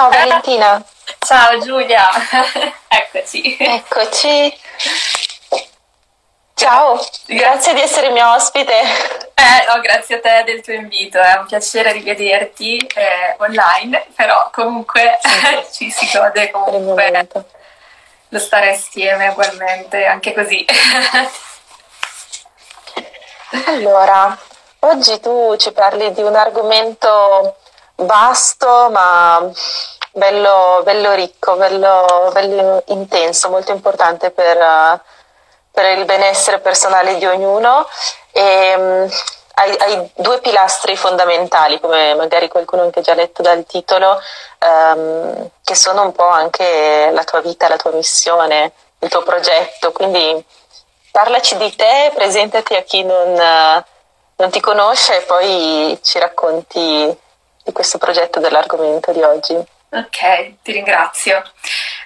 Ciao Valentina. Ciao Giulia, eccoci. Eccoci. Ciao, grazie di essere mia ospite. Eh, no, grazie a te del tuo invito, è un piacere rivederti eh, online, però comunque ci si gode comunque lo stare assieme ugualmente, anche così. allora, oggi tu ci parli di un argomento vasto ma bello, bello ricco, bello, bello, intenso, molto importante per, per, il benessere personale di ognuno. E, um, hai, hai, due pilastri fondamentali, come magari qualcuno anche già letto dal titolo, um, che sono un po' anche la tua vita, la tua missione, il tuo progetto. Quindi parlaci di te, presentati a chi non, non ti conosce e poi ci racconti di questo progetto dell'argomento di oggi. Ok, ti ringrazio.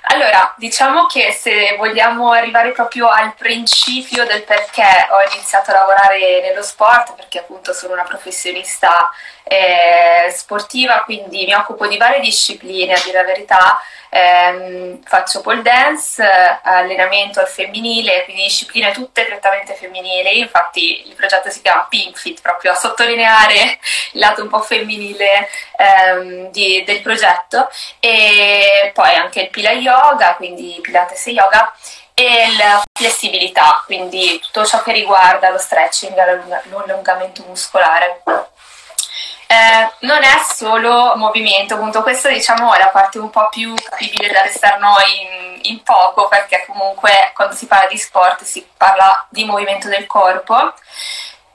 Allora, diciamo che se vogliamo arrivare proprio al principio del perché ho iniziato a lavorare nello sport, perché appunto sono una professionista eh, sportiva, quindi mi occupo di varie discipline, a dire la verità, eh, faccio pole dance, allenamento al femminile, quindi discipline tutte prettamente femminili, infatti il progetto si chiama Pink Fit, proprio a sottolineare il lato un po' femminile ehm, di, del progetto, e poi anche il Pila Yoga, quindi Pilates e Yoga, e la flessibilità, quindi tutto ciò che riguarda lo stretching, l'allungamento muscolare. Eh, non è solo movimento, appunto questa diciamo è la parte un po' più capibile da restarno in, in poco perché comunque quando si parla di sport si parla di movimento del corpo.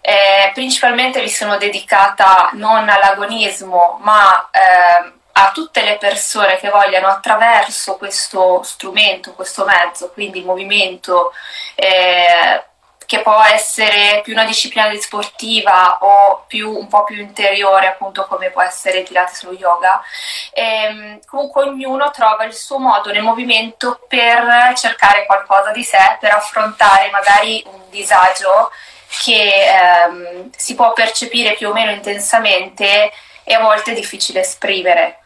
Eh, principalmente mi sono dedicata non all'agonismo ma eh, a tutte le persone che vogliano attraverso questo strumento, questo mezzo, quindi movimento, eh, che può essere più una disciplina sportiva o più, un po' più interiore, appunto come può essere Pilates o yoga. E, ehm, comunque ognuno trova il suo modo nel movimento per cercare qualcosa di sé, per affrontare magari un disagio che ehm, si può percepire più o meno intensamente e a volte è difficile esprimere.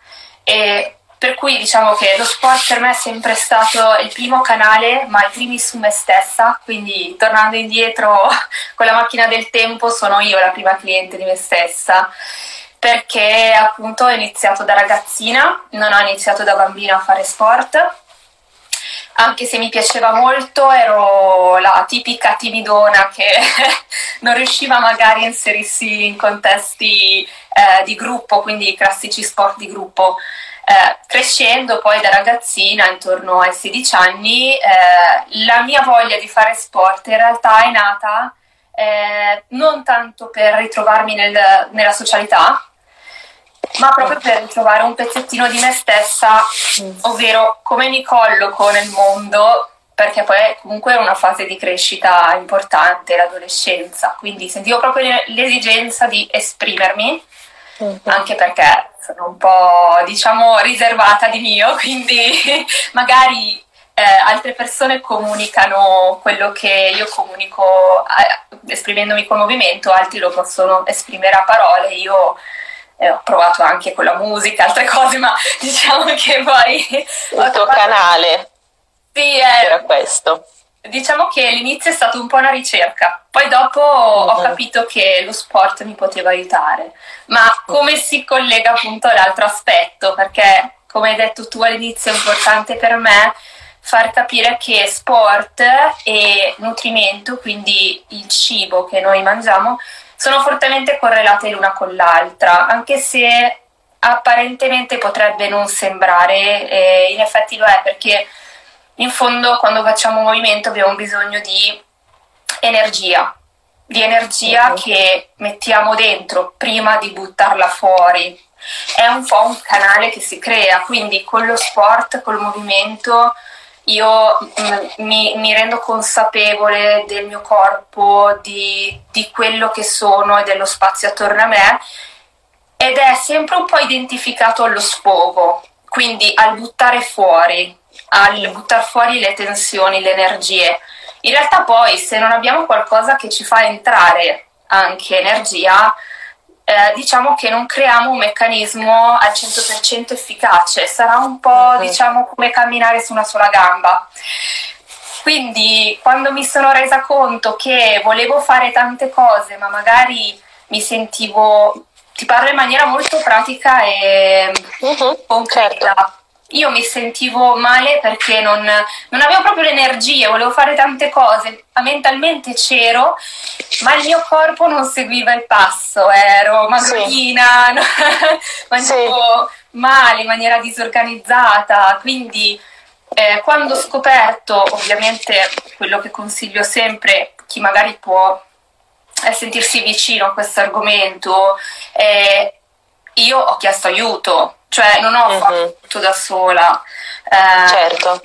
E per cui diciamo che lo sport per me è sempre stato il primo canale, ma il primis su me stessa, quindi tornando indietro con la macchina del tempo sono io la prima cliente di me stessa, perché appunto ho iniziato da ragazzina, non ho iniziato da bambina a fare sport, anche se mi piaceva molto, ero la tipica timidona che non riusciva magari a inserirsi in contesti eh, di gruppo, quindi i classici sport di gruppo. Eh, crescendo poi da ragazzina, intorno ai 16 anni, eh, la mia voglia di fare sport in realtà è nata eh, non tanto per ritrovarmi nel, nella socialità, ma proprio per ritrovare un pezzettino di me stessa, ovvero come mi colloco nel mondo, perché poi è comunque una fase di crescita importante, l'adolescenza, quindi sentivo proprio l'esigenza di esprimermi, anche perché sono un po' diciamo riservata di mio, quindi magari eh, altre persone comunicano quello che io comunico eh, esprimendomi con movimento, altri lo possono esprimere a parole, io eh, ho provato anche con la musica, altre cose, ma diciamo che poi... Il tuo canale. Sì, eh, era questo. Diciamo che all'inizio è stata un po' una ricerca, poi dopo mm-hmm. ho capito che lo sport mi poteva aiutare, ma come si collega appunto all'altro aspetto? Perché come hai detto tu all'inizio è importante per me far capire che sport e nutrimento, quindi il cibo che noi mangiamo, sono fortemente correlate l'una con l'altra, anche se apparentemente potrebbe non sembrare, eh, in effetti lo è perché in fondo quando facciamo un movimento abbiamo bisogno di energia, di energia uh-huh. che mettiamo dentro prima di buttarla fuori. È un po' un canale che si crea, quindi con lo sport, col movimento, io mm, mi, mi, rendo consapevole del mio corpo, di, di quello che sono e dello spazio attorno a me ed è sempre un po' identificato allo sfogo, quindi al buttare fuori, al buttare fuori le tensioni, le energie. In realtà poi se non abbiamo qualcosa che ci fa entrare anche energia, eh, diciamo che non creiamo un meccanismo al 100% efficace, sarà un po' mm-hmm. diciamo come camminare su una sola gamba. Quindi quando mi sono resa conto che volevo fare tante cose, ma magari mi sentivo, ti parlo in maniera molto pratica e uh-huh, concreta. Certo. Io mi sentivo male perché non, non, avevo proprio le energie, volevo fare tante cose, mentalmente c'ero, ma il mio corpo non seguiva il passo, ero magrolina, sì. mangiavo sì. male, in maniera disorganizzata, quindi eh, quando ho scoperto, ovviamente quello che consiglio sempre, chi magari può sentirsi vicino a questo argomento. Eh, io ho chiesto aiuto, cioè non ho fatto uh-huh. tutto da sola. Eh, certo.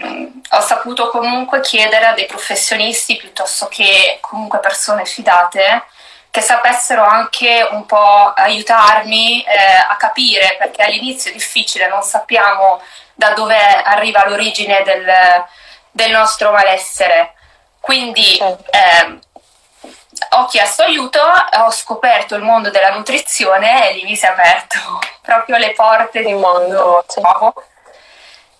Ho saputo comunque chiedere a dei professionisti piuttosto che comunque persone fidate che sapessero anche un po' aiutarmi eh, a capire, perché all'inizio è difficile, non sappiamo da dove arriva l'origine del, del nostro malessere. Quindi certo. eh, ho chiesto aiuto, ho scoperto il mondo della nutrizione e lì mi si è aperto proprio le porte di un mondo nuovo.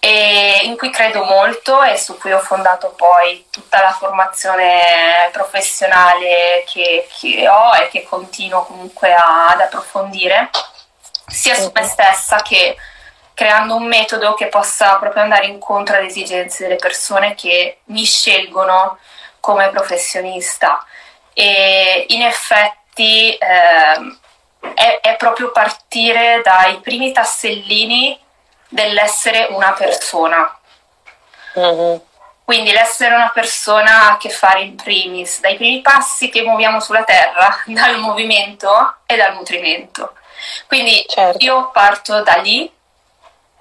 E in cui credo molto e su cui ho fondato poi tutta la formazione professionale che, che ho e che continuo comunque a, ad approfondire sia su me stessa che creando un metodo che possa proprio andare incontro alle esigenze delle persone che mi scelgono come professionista e in effetti eh, è, è proprio partire dai primi tassellini dell'essere una persona. Mm-hmm. Quindi l'essere una persona ha a che fare in primis, dai primi passi che muoviamo sulla terra, dal movimento e dal nutrimento. Quindi certo. io parto da lì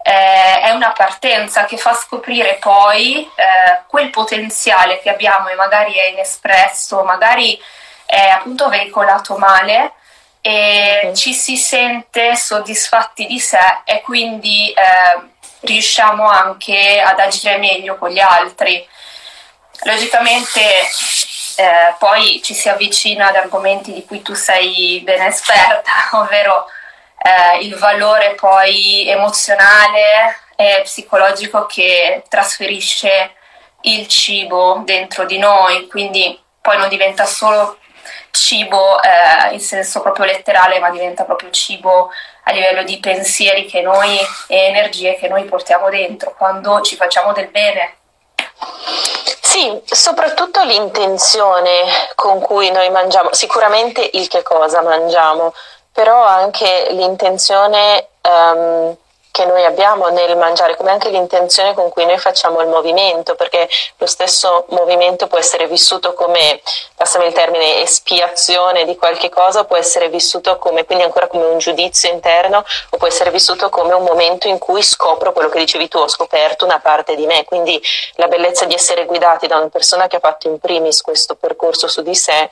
eh, è una partenza che fa scoprire poi eh, quel potenziale che abbiamo e magari è inespresso, magari è appunto veicolato male e okay. ci si sente soddisfatti di sé e quindi eh, riusciamo anche ad agire meglio con gli altri. Logicamente eh, poi ci si avvicina ad argomenti di cui tu sei ben esperta, ovvero eh, il valore poi emozionale e psicologico che trasferisce il cibo dentro di noi, quindi poi non diventa solo cibo eh, in senso proprio letterale, ma diventa proprio cibo a livello di pensieri che noi e energie che noi portiamo dentro quando ci facciamo del bene. Sì, soprattutto l'intenzione con cui noi mangiamo, sicuramente il che cosa mangiamo, però anche l'intenzione um, che noi abbiamo nel mangiare, come anche l'intenzione con cui noi facciamo il movimento, perché lo stesso movimento può essere vissuto come, passami il termine, espiazione di qualche cosa, può essere vissuto come, quindi ancora come un giudizio interno, o può essere vissuto come un momento in cui scopro quello che dicevi tu, ho scoperto una parte di me, quindi la bellezza di essere guidati da una persona che ha fatto in primis questo percorso su di sé,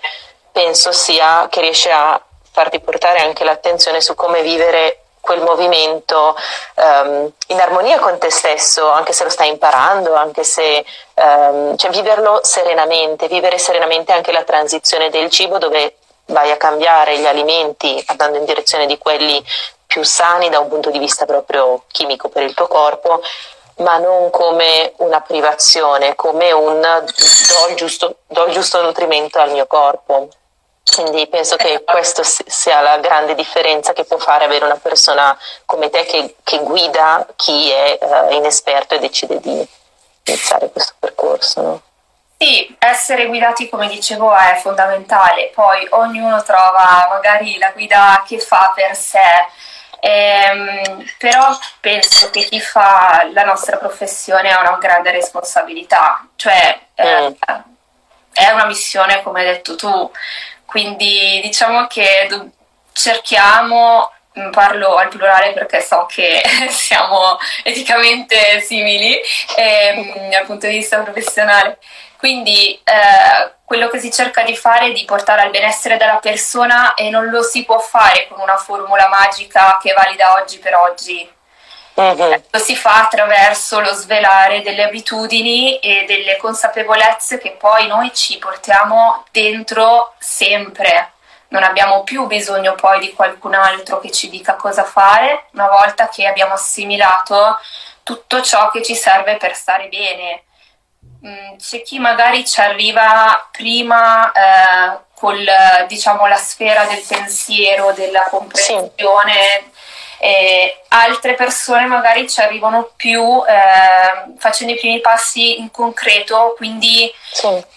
penso sia che riesce a farti portare anche l'attenzione su come vivere quel movimento um, in armonia con te stesso, anche se lo stai imparando, anche se um, cioè viverlo serenamente, vivere serenamente anche la transizione del cibo dove vai a cambiare gli alimenti andando in direzione di quelli più sani da un punto di vista proprio chimico per il tuo corpo, ma non come una privazione, come un do il giusto, do il giusto nutrimento al mio corpo. Quindi penso che questa sia la grande differenza che può fare avere una persona come te che, che guida chi è uh, inesperto e decide di iniziare questo percorso. No? Sì, essere guidati come dicevo è fondamentale, poi ognuno trova magari la guida che fa per sé, ehm, però penso che chi fa la nostra professione ha una grande responsabilità, cioè eh, mm. è una missione come hai detto tu, quindi diciamo che cerchiamo, mm, parlo al plurale perché so che siamo eticamente simili ehm, dal punto di vista professionale, quindi eh, quello che si cerca di fare è di portare al benessere della persona e non lo si può fare con una formula magica che è valida oggi per oggi. Uh-huh. Lo si fa attraverso lo svelare delle abitudini e delle consapevolezze che poi noi ci portiamo dentro sempre, non abbiamo più bisogno poi di qualcun altro che ci dica cosa fare, una volta che abbiamo assimilato tutto ciò che ci serve per stare bene. Mm, c'è chi magari ci arriva prima eh, con diciamo, la sfera del pensiero, della comprensione. Sì. E altre persone magari ci arrivano più eh, facendo i primi passi in concreto, quindi sì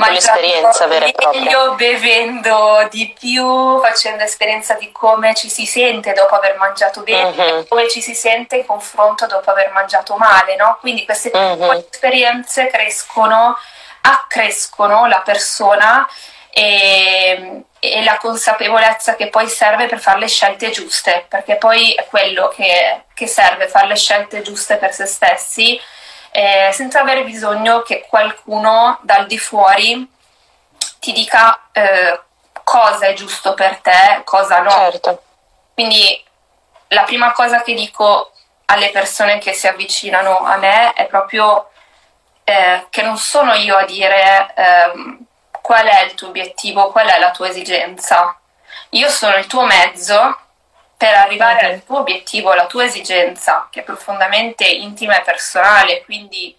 con l'esperienza vera e propria. Bevendo di più, facendo esperienza di come ci si sente dopo aver mangiato bene, uh-huh. come ci si sente in confronto dopo aver mangiato male, no? Quindi queste uh-huh. esperienze crescono, accrescono la persona e, e, la consapevolezza che poi serve per fare le scelte giuste, perché poi è quello che, che serve, fare le scelte giuste per se stessi eh, senza avere bisogno che qualcuno dal di fuori ti dica eh, cosa è giusto per te, cosa no. Certo. Quindi la prima cosa che dico alle persone che si avvicinano a me è proprio eh, che non sono io a dire eh, qual è il tuo obiettivo, qual è la tua esigenza. Io sono il tuo mezzo per arrivare al tuo obiettivo, alla tua esigenza, che è profondamente intima e personale, quindi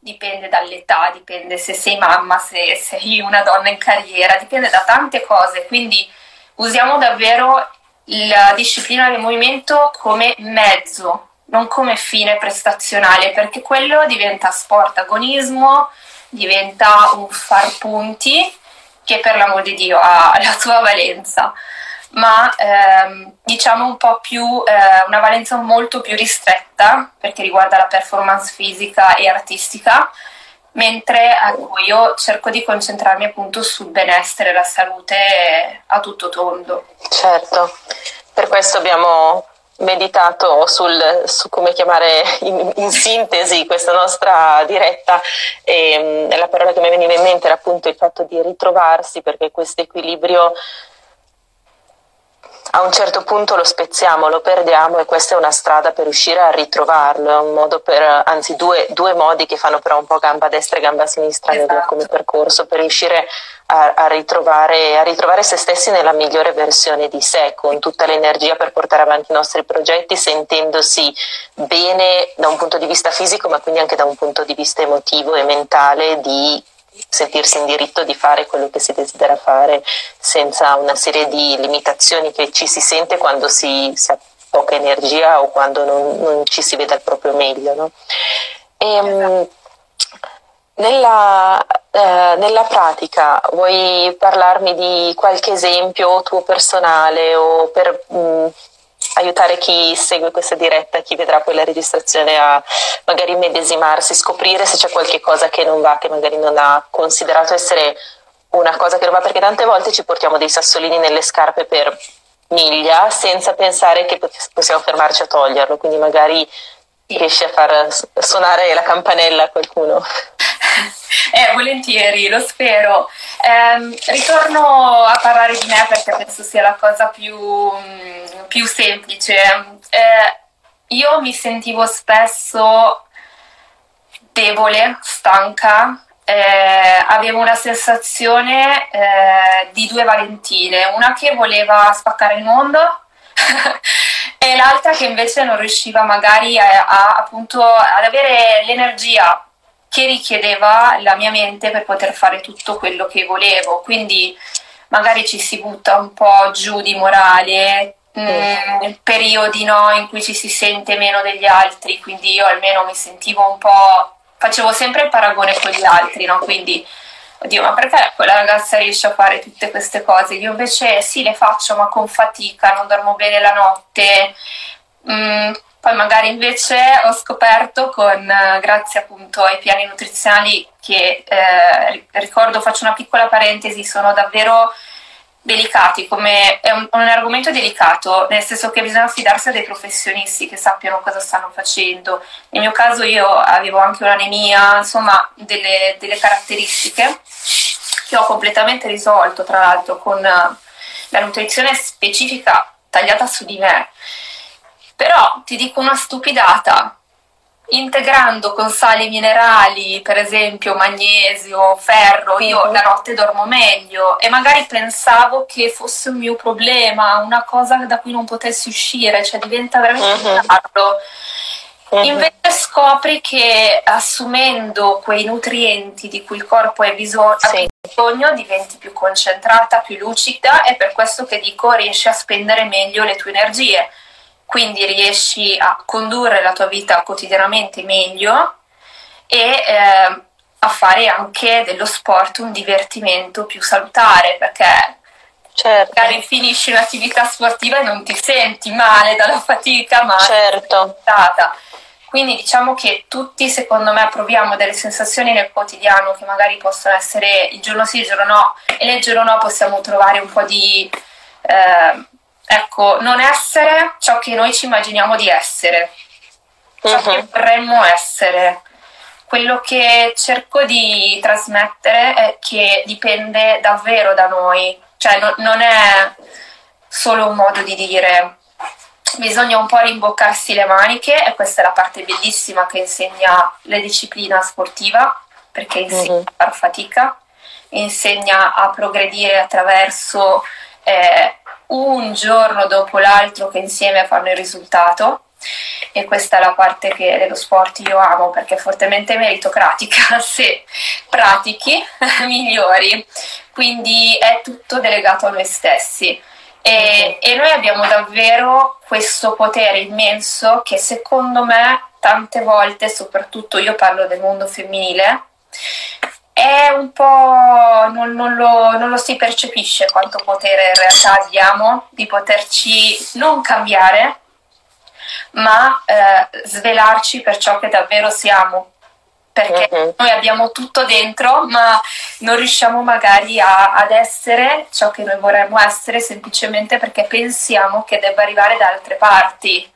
dipende dall'età, dipende se sei mamma, se sei una donna in carriera, dipende da tante cose, quindi usiamo davvero la disciplina del movimento come mezzo, non come fine prestazionale, perché quello diventa sport agonismo, diventa un far punti che per l'amor di Dio ha la sua valenza ma ehm, diciamo un po' più, eh, una valenza molto più ristretta perché riguarda la performance fisica e artistica, mentre ecco, io cerco di concentrarmi appunto sul benessere e la salute a tutto tondo. Certo, per questo abbiamo meditato sul, su come chiamare in, in, sintesi questa nostra diretta e la parola che mi veniva in mente era appunto il fatto di ritrovarsi perché questo equilibrio a un certo punto lo spezziamo, lo perdiamo e questa è una strada per riuscire a ritrovarlo, è un modo per, anzi due, due modi che fanno però un po' gamba destra e gamba sinistra esatto. come percorso per riuscire a, a, ritrovare, a ritrovare se stessi nella migliore versione di sé, con tutta l'energia per portare avanti i nostri progetti, sentendosi bene da un punto di vista fisico ma quindi anche da un punto di vista emotivo e mentale di sentirsi in diritto di fare quello che si desidera fare senza una serie di limitazioni che ci si sente quando si, si ha poca energia o quando non, non, ci si vede al proprio meglio. No? E, ehm, nella, eh, nella, pratica vuoi parlarmi di qualche esempio tuo personale o per mh, mm, aiutare chi segue questa diretta, chi vedrà poi la registrazione a magari medesimarsi, scoprire se c'è qualche cosa che non va, che magari non ha considerato essere una cosa che non va, perché tante volte ci portiamo dei sassolini nelle scarpe per miglia senza pensare che possiamo fermarci a toglierlo, quindi magari riesci a far suonare la campanella a qualcuno. Eh, volentieri, lo spero. Eh, ritorno a parlare di me perché penso sia la cosa più, mm, più semplice. Eh, io mi sentivo spesso debole, stanca, eh, avevo una sensazione eh, di due Valentine, una che voleva spaccare il mondo e l'altra che invece non riusciva magari a, a, appunto ad avere l'energia che richiedeva la mia mente per poter fare tutto quello che volevo. Quindi magari ci si butta un po' giù di morale, mm, periodi no, in cui ci si sente meno degli altri, quindi io almeno mi sentivo un po', facevo sempre il paragone con gli altri, no? quindi oddio ma perché quella ragazza riesce a fare tutte queste cose? Io invece sì le faccio ma con fatica, non dormo bene la notte, mm, poi magari invece ho scoperto con, eh, grazie appunto ai piani nutrizionali che eh, ricordo, faccio una piccola parentesi, sono davvero delicati, come è un, un, argomento delicato, nel senso che bisogna fidarsi a dei professionisti che sappiano cosa stanno facendo. Nel mio caso io avevo anche un'anemia, insomma delle, delle caratteristiche che ho completamente risolto, tra l'altro con la nutrizione specifica tagliata su di me però ti dico una stupidata. integrando con sali minerali, per esempio magnesio, ferro, io uh-huh. la notte dormo meglio e magari pensavo che fosse un mio problema, una cosa da cui non potessi uscire, cioè diventa veramente uh-huh. tardo. Uh-huh. Invece scopri che assumendo quei nutrienti di cui il corpo ha bisogno, sì. bisogno, diventi più concentrata, più lucida e per questo che dico riesci a spendere meglio le tue energie quindi riesci a condurre la tua vita quotidianamente meglio e eh, a fare anche dello sport un divertimento più salutare perché certo. magari finisci un'attività sportiva e non ti senti male dalla fatica ma certo. quindi diciamo che tutti secondo me proviamo delle sensazioni nel quotidiano che magari possono essere il giorno sì, il giorno no e nel giorno no possiamo trovare un po' di eh, Ecco, non essere ciò che noi ci immaginiamo di essere, ciò uh-huh. che vorremmo essere. Quello che cerco di trasmettere è che dipende davvero da noi, cioè no, non è solo un modo di dire, bisogna un po' rimboccarsi le maniche e questa è la parte bellissima che insegna la disciplina sportiva, perché insegna uh-huh. a far fatica, insegna a progredire attraverso eh, un giorno dopo l'altro che insieme fanno il risultato. E questa è la parte che dello sport io amo perché è fortemente meritocratica se pratichi migliori. Quindi è tutto delegato a noi stessi. E, e noi abbiamo davvero questo potere immenso che secondo me tante volte soprattutto io parlo del mondo femminile è un po' non, non, lo, non, lo, si percepisce quanto potere in realtà abbiamo di poterci non cambiare ma eh, svelarci per ciò che davvero siamo perché uh-huh. noi abbiamo tutto dentro ma non riusciamo magari a, ad essere ciò che noi vorremmo essere semplicemente perché pensiamo che debba arrivare da altre parti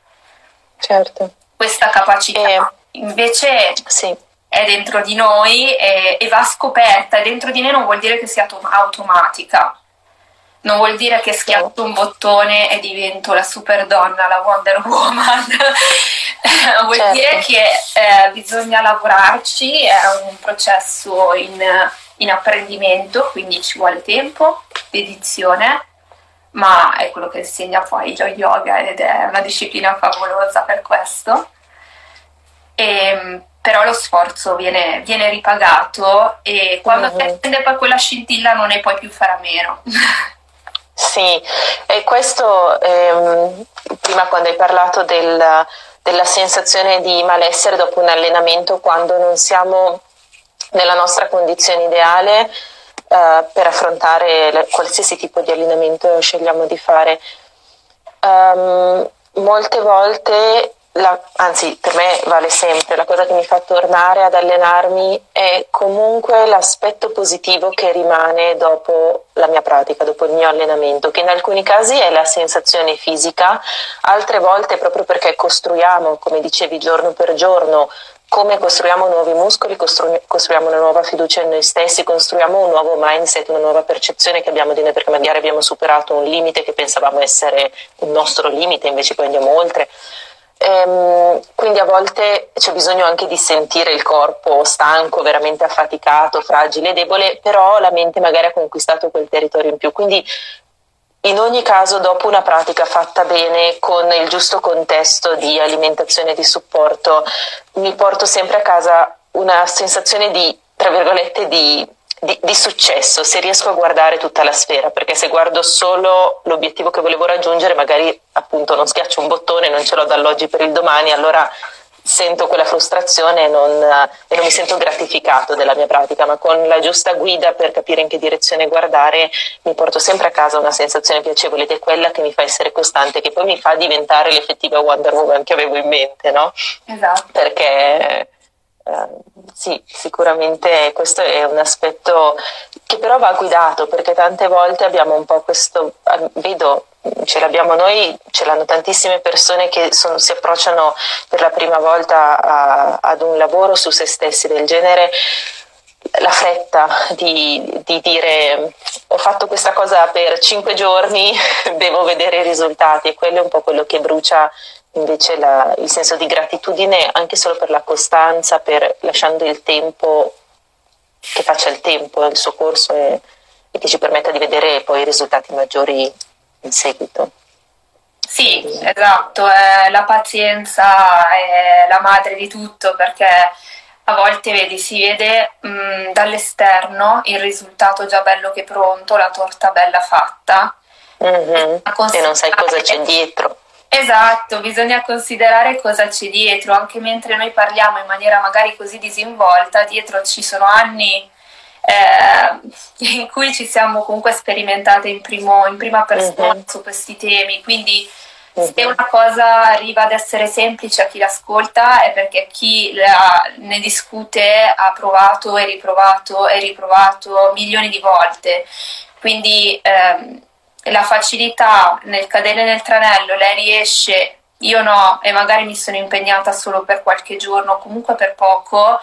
certo questa capacità. Eh, invece sì è dentro di noi e, e va scoperta. E dentro di noi non vuol dire che sia automatica. Non vuol dire che schiatto un bottone e divento la super donna, la Wonder Woman. vuol certo. dire che eh, bisogna lavorarci, è un processo in, in apprendimento, quindi ci vuole tempo, dedizione, ma è quello che insegna poi lo yoga ed è una disciplina favolosa per questo. E, ehm, però lo sforzo viene, viene ripagato e quando mm-hmm. ti prende poi quella scintilla non ne puoi più fare a meno. Sì, e questo ehm, prima quando hai parlato del, della sensazione di malessere dopo un allenamento quando non siamo nella nostra condizione ideale eh, per affrontare le, qualsiasi tipo di allenamento scegliamo di fare. Um, molte volte la, anzi per me vale sempre, la cosa che mi fa tornare ad allenarmi è comunque l'aspetto positivo che rimane dopo la mia pratica, dopo il mio allenamento, che in alcuni casi è la sensazione fisica, altre volte proprio perché costruiamo, come dicevi, giorno per giorno, come costruiamo nuovi muscoli, costru- costruiamo una nuova fiducia in noi stessi, costruiamo un nuovo mindset, una nuova percezione che abbiamo di noi, perché magari abbiamo superato un limite che pensavamo essere un nostro limite, invece poi andiamo oltre. Ehm, quindi a volte c'è bisogno anche di sentire il corpo stanco, veramente affaticato, fragile, debole, però la mente magari ha conquistato quel territorio in più. Quindi in ogni caso, dopo una pratica fatta bene, con il giusto contesto di alimentazione e di supporto, mi porto sempre a casa una sensazione di, tra virgolette, di di, di, successo se riesco a guardare tutta la sfera, perché se guardo solo l'obiettivo che volevo raggiungere, magari appunto non schiaccio un bottone, non ce l'ho dall'oggi per il domani, allora sento quella frustrazione e non, e non mi sento gratificato della mia pratica, ma con la giusta guida per capire in che direzione guardare mi porto sempre a casa una sensazione piacevole ed è quella che mi fa essere costante, che poi mi fa diventare l'effettiva Wonder Woman che avevo in mente, no? Esatto. Perché eh, sì, sicuramente questo è un aspetto che però va guidato perché tante volte abbiamo un po' questo, eh, vedo, ce l'abbiamo noi, ce l'hanno tantissime persone che sono, si approcciano per la prima volta a, ad un lavoro su se stessi del genere. La fretta di, di, dire ho fatto questa cosa per cinque giorni, devo vedere i risultati e quello è un po' quello che brucia invece la, il senso di gratitudine anche solo per la costanza, per lasciando il tempo che faccia il tempo, il suo corso e, e che ci permetta di vedere poi i risultati maggiori in seguito. Sì, esatto, eh, la pazienza è la madre di tutto perché a volte vedi, si vede mh, mm, dall'esterno il risultato già bello che pronto, la torta bella fatta. Mm-hmm. E non sai cosa c'è dietro. Esatto, bisogna considerare cosa c'è dietro, anche mentre noi parliamo in maniera magari così disinvolta, dietro ci sono anni eh, in cui ci siamo comunque sperimentate in, primo, in prima persona uh-huh. su questi temi, quindi uh-huh. se una cosa arriva ad essere semplice a chi l'ascolta è perché chi la, ne discute ha provato e riprovato e riprovato milioni di volte, quindi... Ehm, la facilità nel cadere nel tranello, lei riesce, io no, e magari mi sono impegnata solo per qualche giorno, comunque per poco,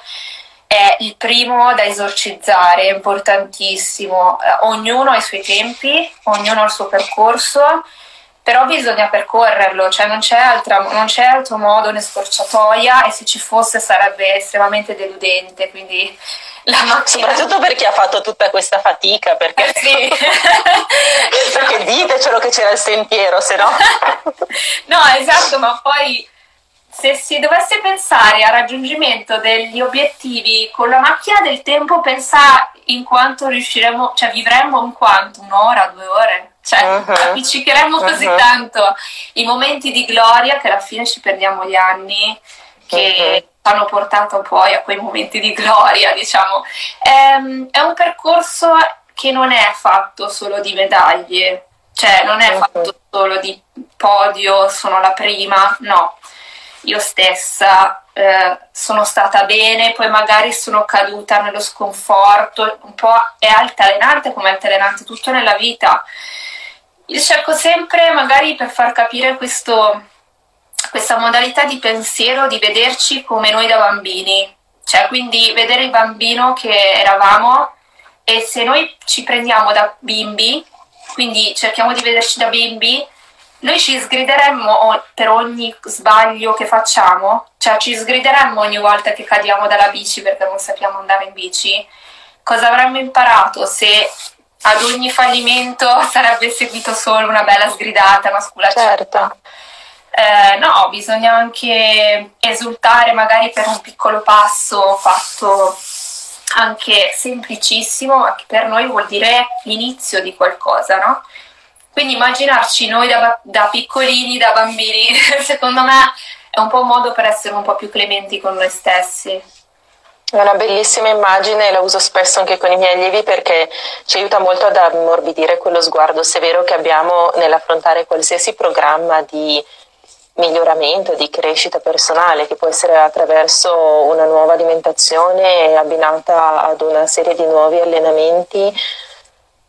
è il primo da esorcizzare, è importantissimo. Eh, ognuno ha i suoi tempi, ognuno ha il suo percorso, però bisogna percorrerlo, cioè non c'è, altra, non c'è altro modo né scorciatoia e se ci fosse sarebbe estremamente deludente, quindi la macchina. Soprattutto per chi ha fatto tutta questa fatica, perché, eh sì. perché ditecelo che c'era il sentiero, se no. no, esatto, ma poi se si dovesse pensare al raggiungimento degli obiettivi con la macchina del tempo, pensa in quanto riusciremo, cioè vivremmo in quanto un'ora, due ore, cioè uh-huh. appiccicheremmo uh-huh. così tanto i momenti di gloria che alla fine ci perdiamo gli anni che uh-huh hanno portato poi a quei momenti di gloria, diciamo. È, ehm, è un percorso che non è fatto solo di medaglie, cioè non è fatto solo di podio, sono la prima, no. Io stessa eh, sono stata bene, poi magari sono caduta nello sconforto, un po' è altalenante come altalenante tutto nella vita. Io cerco sempre, magari per far capire questo, questa modalità di pensiero di vederci come noi da bambini, cioè quindi vedere il bambino che eravamo e se noi ci prendiamo da bimbi, quindi cerchiamo di vederci da bimbi, noi ci sgrideremmo per ogni sbaglio che facciamo, cioè ci sgrideremmo ogni volta che cadiamo dalla bici perché non sappiamo andare in bici. Cosa avremmo imparato se ad ogni fallimento sarebbe seguito solo una bella sgridata, una sculacciata? Certo. Eh, no, bisogna anche esultare magari per un piccolo passo fatto anche semplicissimo, ma che per noi vuol dire l'inizio di qualcosa, no? Quindi immaginarci noi da, da piccolini, da bambini, secondo me è un po' un modo per essere un po' più clementi con noi stessi. È una bellissima immagine la uso spesso anche con i miei allievi perché ci aiuta molto ad ammorbidire quello sguardo severo che abbiamo nell'affrontare qualsiasi programma di miglioramento, di crescita personale che può essere attraverso una nuova alimentazione abbinata ad una serie di nuovi allenamenti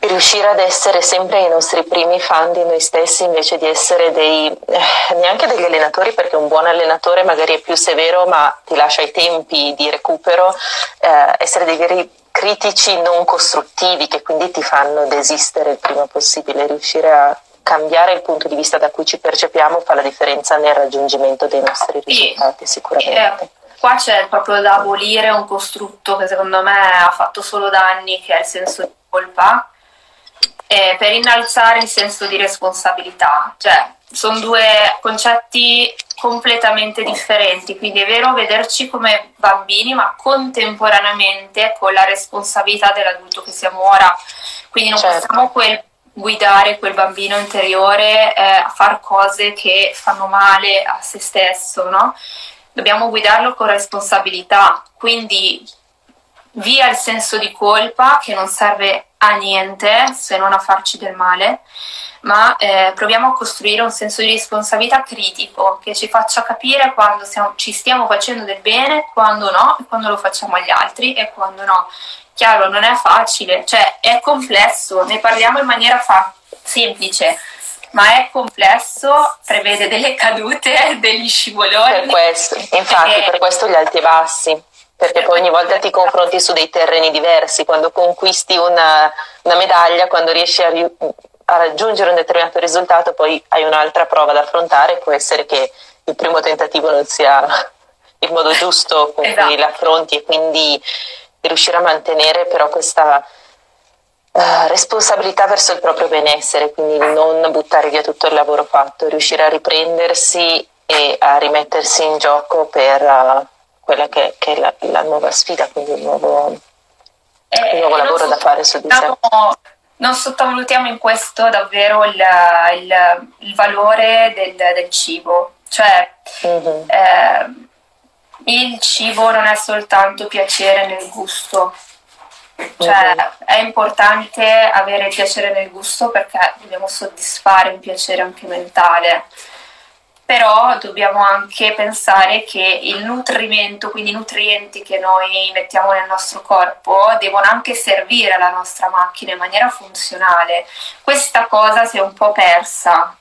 riuscire ad essere sempre i nostri primi fan di noi stessi invece di essere dei eh, neanche degli allenatori perché un buon allenatore magari è più severo ma ti lascia i tempi di recupero eh, essere dei veri critici non costruttivi che quindi ti fanno desistere il prima possibile riuscire a cambiare il punto di vista da cui ci percepiamo fa la differenza nel raggiungimento dei nostri risultati sicuramente. Eh, qua c'è proprio da abolire un costrutto che secondo me ha fatto solo danni, che è il senso di colpa, eh, per innalzare il senso di responsabilità. Cioè, sono due concetti completamente differenti, quindi è vero vederci come bambini, ma contemporaneamente con la responsabilità dell'adulto che siamo ora. Quindi non certo. possiamo quel guidare quel bambino interiore eh, a fare cose che fanno male a se stesso, no? Dobbiamo guidarlo con responsabilità, quindi via il senso di colpa che non serve a niente se non a farci del male, ma eh, proviamo a costruire un senso di responsabilità critico che ci faccia capire quando siamo, ci stiamo facendo del bene, quando no, e quando lo facciamo agli altri e quando no. Chiaro, non è facile, cioè è complesso, ne parliamo in maniera fa- semplice, ma è complesso, prevede delle cadute, degli scivoloni. Per questo, infatti, e... per questo gli alti e bassi, perché poi ogni volta ti confronti su dei terreni diversi, quando conquisti una, una medaglia, quando riesci a, a raggiungere un determinato risultato, poi hai un'altra prova da affrontare, può essere che il primo tentativo non sia il modo giusto con esatto. cui l'affronti e quindi riuscire a mantenere però questa uh, responsabilità verso il proprio benessere, quindi non buttare via tutto il lavoro fatto, riuscire a riprendersi e a rimettersi in gioco per uh, quella che, che, è la, la, nuova sfida, quindi il nuovo, eh, il nuovo lavoro da fare su di sé. Non sottovalutiamo in questo davvero il, il, il valore del, del, cibo, cioè mm-hmm. eh, il cibo non è soltanto piacere nel gusto, cioè mm-hmm. è importante avere piacere nel gusto perché dobbiamo soddisfare un piacere anche mentale però dobbiamo anche pensare che il nutrimento, quindi i nutrienti che noi mettiamo nel nostro corpo, devono anche servire alla nostra macchina in maniera funzionale. Questa cosa si è un po' persa.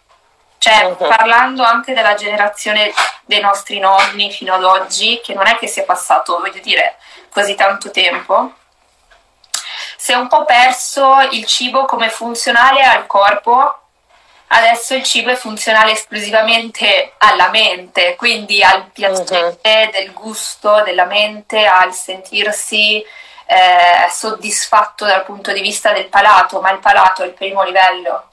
Cioè, uh-huh. parlando anche della generazione dei nostri nonni fino ad oggi, che non è che sia passato, voglio dire, così tanto tempo, si è un po' perso il cibo come funzionale al corpo adesso il cibo è funzionale esclusivamente alla mente, quindi al piacere uh-huh. del gusto della mente, al sentirsi eh, soddisfatto dal punto di vista del palato, ma il palato è il primo livello.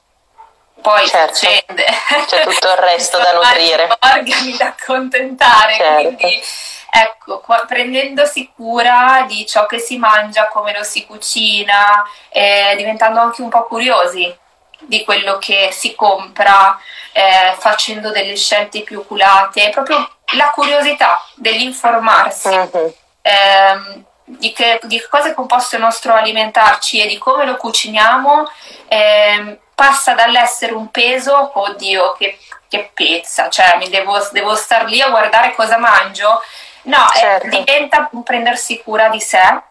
Poi certo. scende. C'è tutto il resto da nutrire. organi da accontentare, certo. quindi ecco, prendendosi cura di ciò che si mangia, come lo si cucina, eh, diventando anche un po' curiosi di quello che si compra, eh, facendo delle scelte più oculate, proprio la curiosità dell'informarsi uh-huh. eh, di, che, di cosa è composto il nostro alimentarci e di come lo cuciniamo, eh, passa dall'essere un peso, oddio che, che pezza, cioè mi devo, devo star lì a guardare cosa mangio, no, eh, certo. diventa un prendersi cura di sé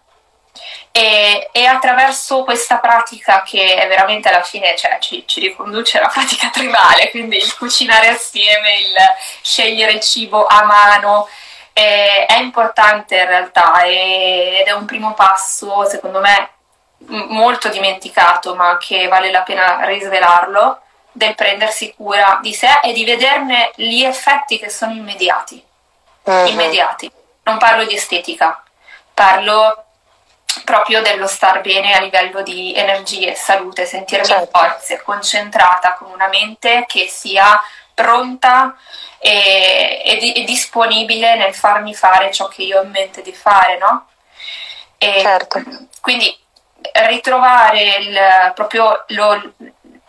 e, e, attraverso questa pratica che è veramente alla fine cioè, ci, ci, riconduce alla pratica tribale, quindi il cucinare assieme, il scegliere il cibo a mano, eh, è importante in realtà e, ed è un primo passo secondo me molto dimenticato ma che vale la pena risvelarlo del prendersi cura di sé e di vederne gli effetti che sono immediati. Uh-huh. Immediati. Non parlo di estetica, parlo proprio dello star bene a livello di energie, salute, sentirmi certo. forze, concentrata con una mente che sia pronta e, e, e, disponibile nel farmi fare ciò che io ho in mente di fare, no? E certo. Quindi ritrovare il, proprio lo,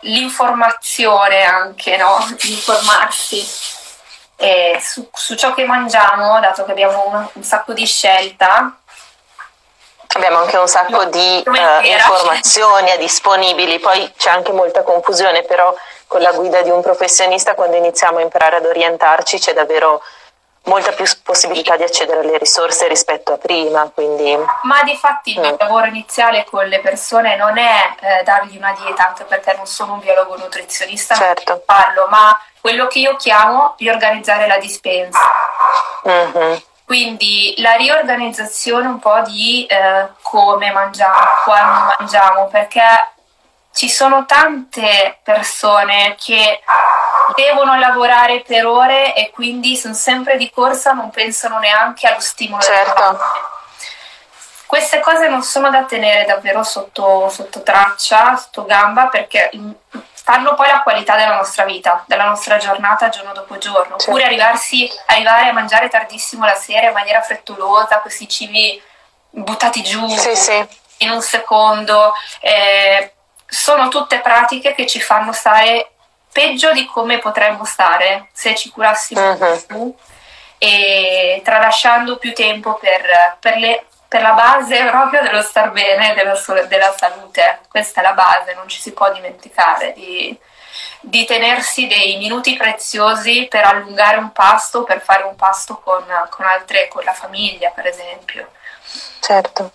l'informazione anche, no? Informarsi su, su, ciò che mangiamo, dato che abbiamo un, un sacco di scelta, Abbiamo anche un sacco di uh, informazioni disponibili, poi c'è anche molta confusione, però con la guida di un professionista quando iniziamo a imparare ad orientarci c'è davvero molta più possibilità di accedere alle risorse rispetto a prima. Quindi, Ma di fatti il mio mm. lavoro iniziale con le persone non è eh, dargli una dieta, anche perché non sono un biologo nutrizionista, certo. parlo, ma quello che io chiamo riorganizzare la dispensa. Mm-hmm. Quindi la riorganizzazione un po' di eh, come mangiamo, quando mangiamo, perché ci sono tante persone che devono lavorare per ore e quindi sono sempre di corsa, non pensano neanche allo stimolo. Certo. Queste cose non sono da tenere davvero sotto, sotto traccia, sotto gamba, perché fanno poi la qualità della nostra vita, della nostra giornata giorno dopo giorno. Certo. Oppure arrivarsi, arrivare a mangiare tardissimo la sera in maniera frettolosa, questi cibi buttati giù sì, sì. in un secondo. Eh, sono tutte pratiche che ci fanno stare peggio di come potremmo stare se ci curassimo uh-huh. più e tralasciando più tempo per, per le per la base proprio dello star bene, della, della salute. Questa è la base, non ci si può dimenticare di, di, tenersi dei minuti preziosi per allungare un pasto, per fare un pasto con, con altre, con la famiglia, per esempio. Certo.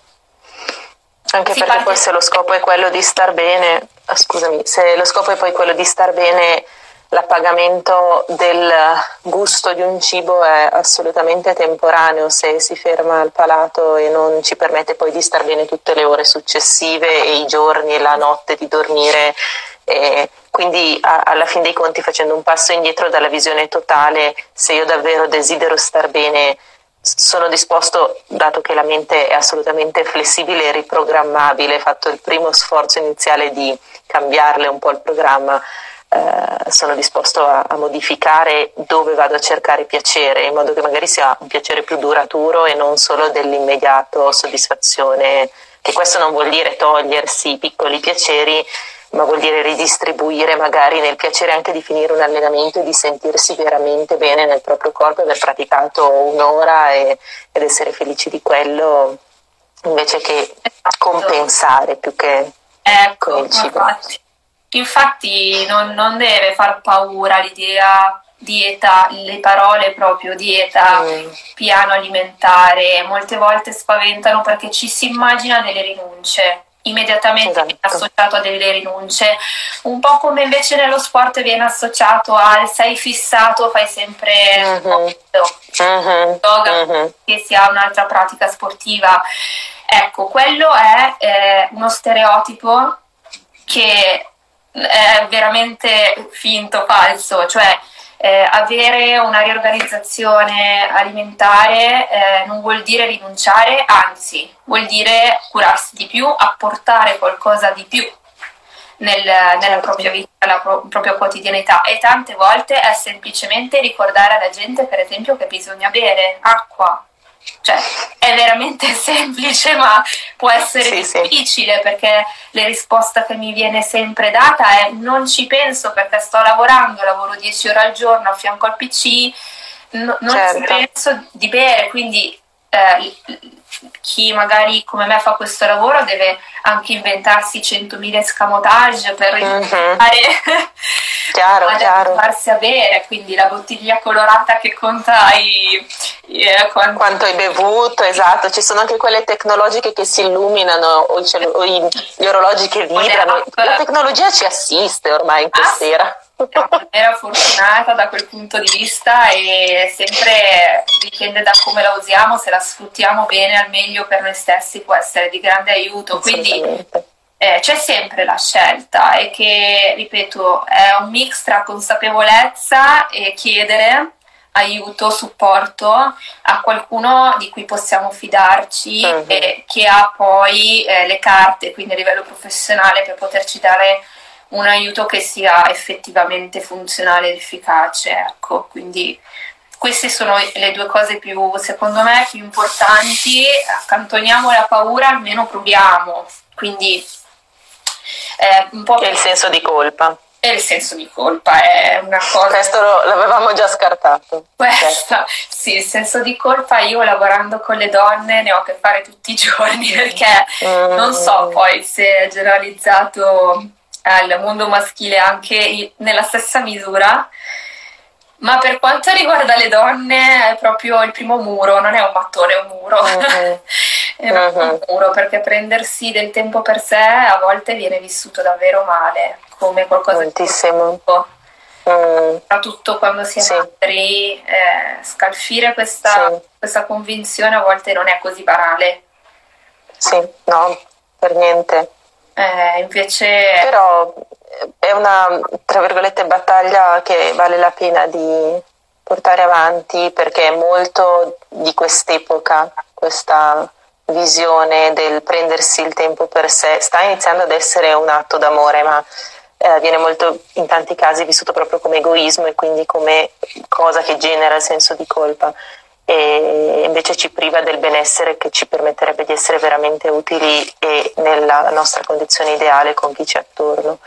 Anche si perché parte... poi se lo scopo è quello di star bene, scusami, se lo scopo è poi quello di star bene l'appagamento del gusto di un cibo è assolutamente temporaneo se si ferma al palato e non ci permette poi di star bene tutte le ore successive e i giorni e la notte di dormire. E quindi a, alla fin dei conti facendo un passo indietro dalla visione totale, se io davvero desidero star bene, sono disposto, dato che la mente è assolutamente flessibile e riprogrammabile, fatto il primo sforzo iniziale di cambiarle un po' il programma, eh, sono disposto a, a, modificare dove vado a cercare piacere, in modo che magari sia un piacere più duraturo e non solo dell'immediato soddisfazione, che questo non vuol dire togliersi i piccoli piaceri, ma vuol dire ridistribuire magari nel piacere anche di finire un allenamento e di sentirsi veramente bene nel proprio corpo, aver praticato un'ora e, ed essere felici di quello, invece che compensare più che ecco, con il cibo. Infatti, infatti non, non, deve far paura l'idea dieta, le parole proprio dieta, mm. piano alimentare, molte volte spaventano perché ci si immagina delle rinunce immediatamente esatto. viene associato a delle rinunce, un po' come invece nello sport viene associato al sei fissato, fai sempre uh-huh. uh-huh. yoga, uh-huh. che sia un'altra pratica sportiva. Ecco, quello è eh, uno stereotipo che è veramente finto, falso, cioè eh, avere una riorganizzazione alimentare eh, non vuol dire rinunciare, anzi vuol dire curarsi di più, apportare qualcosa di più nel, nella propria vita, nella pro- propria quotidianità. E tante volte è semplicemente ricordare alla gente per esempio che bisogna bere acqua, cioè, è veramente semplice, ma può essere sì, difficile sì. perché la risposta che mi viene sempre data è non ci penso perché sto lavorando, lavoro 10 ore al giorno a fianco al PC, no, non certo. ci penso di bere, quindi eh, chi magari come me fa questo lavoro deve anche inventarsi 100.000 escamotage per mm-hmm. chiaro, chiaro. farsi a bere, quindi la bottiglia colorata che conta i, eh, quanto... quanto... hai bevuto, esatto, ci sono anche quelle tecnologiche che si illuminano o, cell- o gli orologi che vibrano, la tecnologia ci assiste ormai in quest'era. Ah, ero fortunata da quel punto di vista e sempre dipende da come la usiamo, se la sfruttiamo bene al meglio per noi stessi può essere di grande aiuto. Quindi eh, c'è sempre la scelta e che, ripeto, è un mix tra consapevolezza e chiedere aiuto, supporto a qualcuno di cui possiamo fidarci uh-huh. e che ha poi eh, le carte, quindi a livello professionale per poterci dare un aiuto che sia effettivamente funzionale ed efficace. Ecco, quindi queste sono le due cose più, secondo me, più importanti. Accantoniamo la paura, almeno proviamo. Quindi eh, un po' che il senso di colpa. E il senso di colpa è una cosa. Questo l'avevamo già scartato. Questa, sì, il senso di colpa io lavorando con le donne ne ho a che fare tutti i giorni perché mm. non so poi se è generalizzato al mondo maschile anche nella stessa misura. Ma per quanto riguarda le donne è proprio il primo muro, non è un mattone, è un muro. Uh-huh. è uh-huh. un muro perché prendersi del tempo per sé a volte viene vissuto davvero male, come qualcosa Moltissimo. di mm. soprattutto quando si è sì. madri, eh, scalfire questa, sì. questa convinzione a volte non è così banale. Sì, no, per niente. Eh, invece... Però è una, tra virgolette, battaglia che vale la pena di portare avanti perché è molto di quest'epoca, questa visione del prendersi il tempo per sé, sta iniziando ad essere un atto d'amore, ma eh, viene molto in tanti casi vissuto proprio come egoismo e quindi come cosa che genera il senso di colpa e invece ci priva del benessere che ci permetterebbe di essere veramente utili e nella nostra condizione ideale con chi c'è attorno.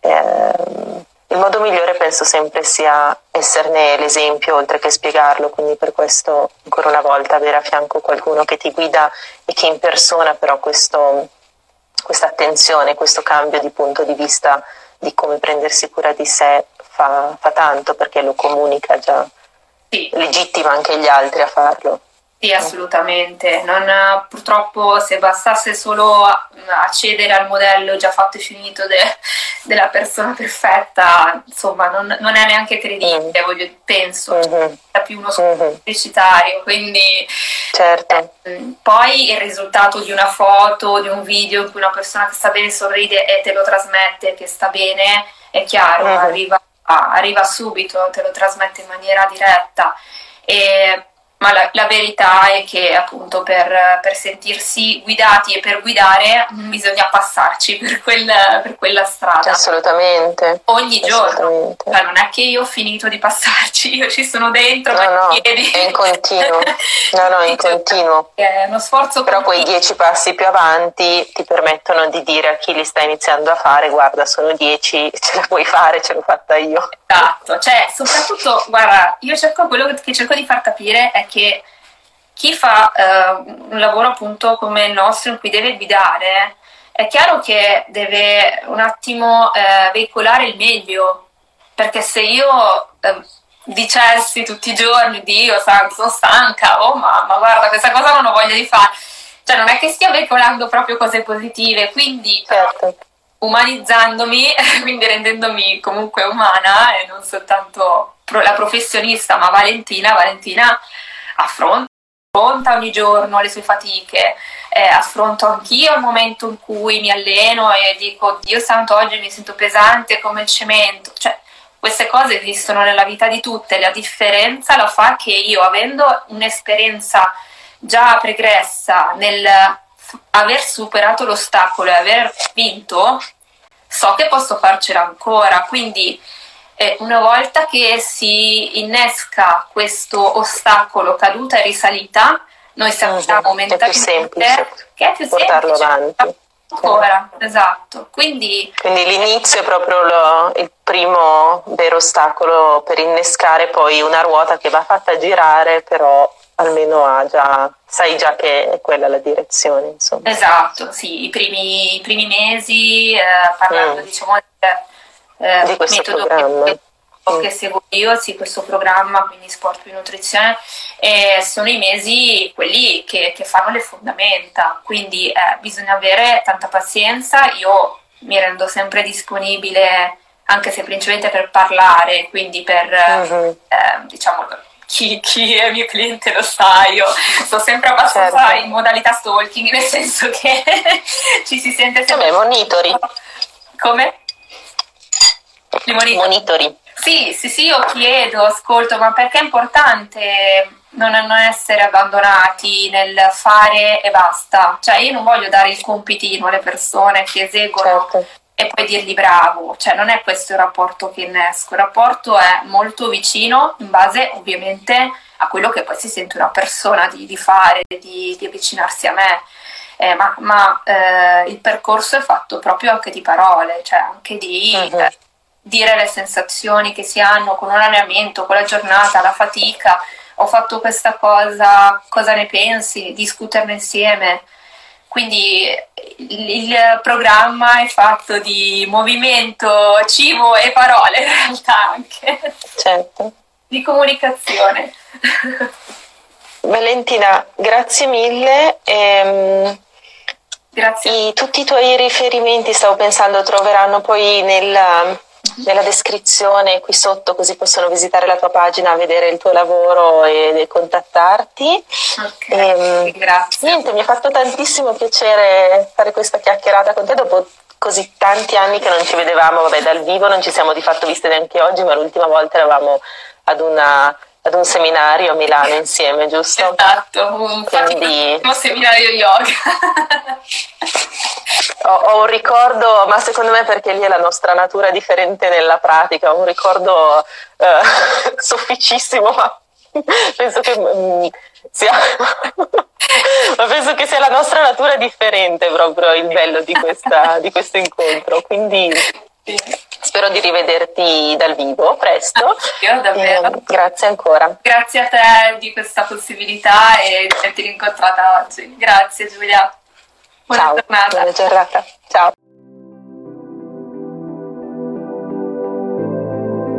Eh, il modo migliore penso sempre sia esserne l'esempio oltre che spiegarlo, quindi per questo ancora una volta avere a fianco qualcuno che ti guida e che in persona però questa attenzione, questo cambio di punto di vista di come prendersi cura di sé fa, fa tanto perché lo comunica già sì. legittima anche gli altri a farlo. Sì, assolutamente. Non, purtroppo se bastasse solo accedere al modello già fatto e finito de, della persona perfetta, insomma, non, non è neanche credibile, mm. voglio, penso, mm-hmm. è più uno scopo mm-hmm. pubblicitario, quindi certo. eh, poi il risultato di una foto, di un video in cui una persona che sta bene sorride e te lo trasmette che sta bene, è chiaro, mm-hmm. arriva, arriva subito, te lo trasmette in maniera diretta. E ma la, la, verità è che appunto per, per, sentirsi guidati e per guidare bisogna passarci per, quel, per quella strada. Assolutamente. Ogni giorno. Cioè, non è che io ho finito di passarci, io ci sono dentro, no, no, piedi. È in continuo. No, no, in continuo. È uno sforzo Però quei dieci passi più avanti ti permettono di dire a chi li sta iniziando a fare, guarda, sono dieci, ce la puoi fare, ce l'ho fatta io. Esatto, cioè soprattutto, guarda, io cerco quello che cerco di far capire è che chi fa eh, un lavoro appunto come il nostro in cui deve guidare, è chiaro che deve un attimo eh, veicolare il meglio, perché se io eh, dicessi tutti i giorni, Dio, sono stanca, oh mamma, guarda, questa cosa non ho voglia di fare, cioè non è che stia veicolando proprio cose positive, quindi certo. umanizzandomi, quindi rendendomi comunque umana e non soltanto la professionista, ma Valentina, Valentina affronta ogni giorno le sue fatiche, eh, affronto anch'io il momento in cui mi alleno e dico Dio santo oggi mi sento pesante come il cemento, cioè queste cose esistono nella vita di tutte, la differenza la fa che io avendo un'esperienza già pregressa nel aver superato l'ostacolo e aver vinto, so che posso farcela ancora, quindi eh, una volta che si innesca questo ostacolo caduta e risalita, noi sappiamo uh-huh. mentalmente che è più portarlo semplice. avanti. Ancora, esatto. Quindi, Quindi l'inizio è proprio lo, il primo vero ostacolo per innescare poi una ruota che va fatta girare, però almeno ha già, sai già che è quella la direzione. Insomma. Esatto, sì, i primi, i primi mesi, eh, parlando mm. diciamo eh, di questo programma. Che, che seguo io, sì, questo programma, quindi sport più nutrizione, eh, sono i mesi quelli che, che fanno le fondamenta, quindi eh, bisogna avere tanta pazienza, io mi rendo sempre disponibile anche semplicemente per parlare, quindi per uh-huh. eh, diciamo chi, chi, è mio cliente lo sa, io sto sempre abbastanza certo. in modalità stalking, nel senso che ci si sente sempre... Come monitori? Come? Monitori. monitori. Sì, sì, sì, io chiedo, ascolto, ma perché è importante non, non, essere abbandonati nel fare e basta? Cioè, io non voglio dare il compitino alle persone che eseguono certo. e poi dirgli bravo, cioè non è questo il rapporto che innesco, il rapporto è molto vicino in base ovviamente a quello che poi si sente una persona di, di fare, di, di, avvicinarsi a me. Eh, ma, ma eh, il percorso è fatto proprio anche di parole, cioè anche di uh-huh dire le sensazioni che si hanno con un allenamento, con la giornata, la fatica, ho fatto questa cosa, cosa ne pensi, discuterne insieme. Quindi il programma è fatto di movimento, cibo e parole in realtà anche. Certo. Di comunicazione. Valentina, grazie mille. Ehm, grazie. I, tutti i tuoi riferimenti, stavo pensando, troveranno poi nel nella descrizione qui sotto così possono visitare la tua pagina, vedere il tuo lavoro e, contattarti. Ok, e, ehm, grazie. Niente, mi ha fatto tantissimo piacere fare questa chiacchierata con te dopo così tanti anni che non ci vedevamo, vabbè dal vivo non ci siamo di fatto viste neanche oggi, ma l'ultima volta eravamo ad una ad un seminario a Milano insieme, giusto? Esatto, un Quindi... seminario yoga. ho, ho, un ricordo, ma secondo me perché lì è la nostra natura differente nella pratica, ho un ricordo eh, sofficissimo, ma penso che mm, sia... ma penso che sia la nostra natura differente proprio il bello di, questa, di questo incontro. Quindi spero di rivederti dal vivo presto. Io davvero. Eh, grazie ancora. Grazie a te di questa possibilità e di averti rincontrata oggi. Grazie Giulia. Buona Ciao, giornata. Buona giornata. Ciao.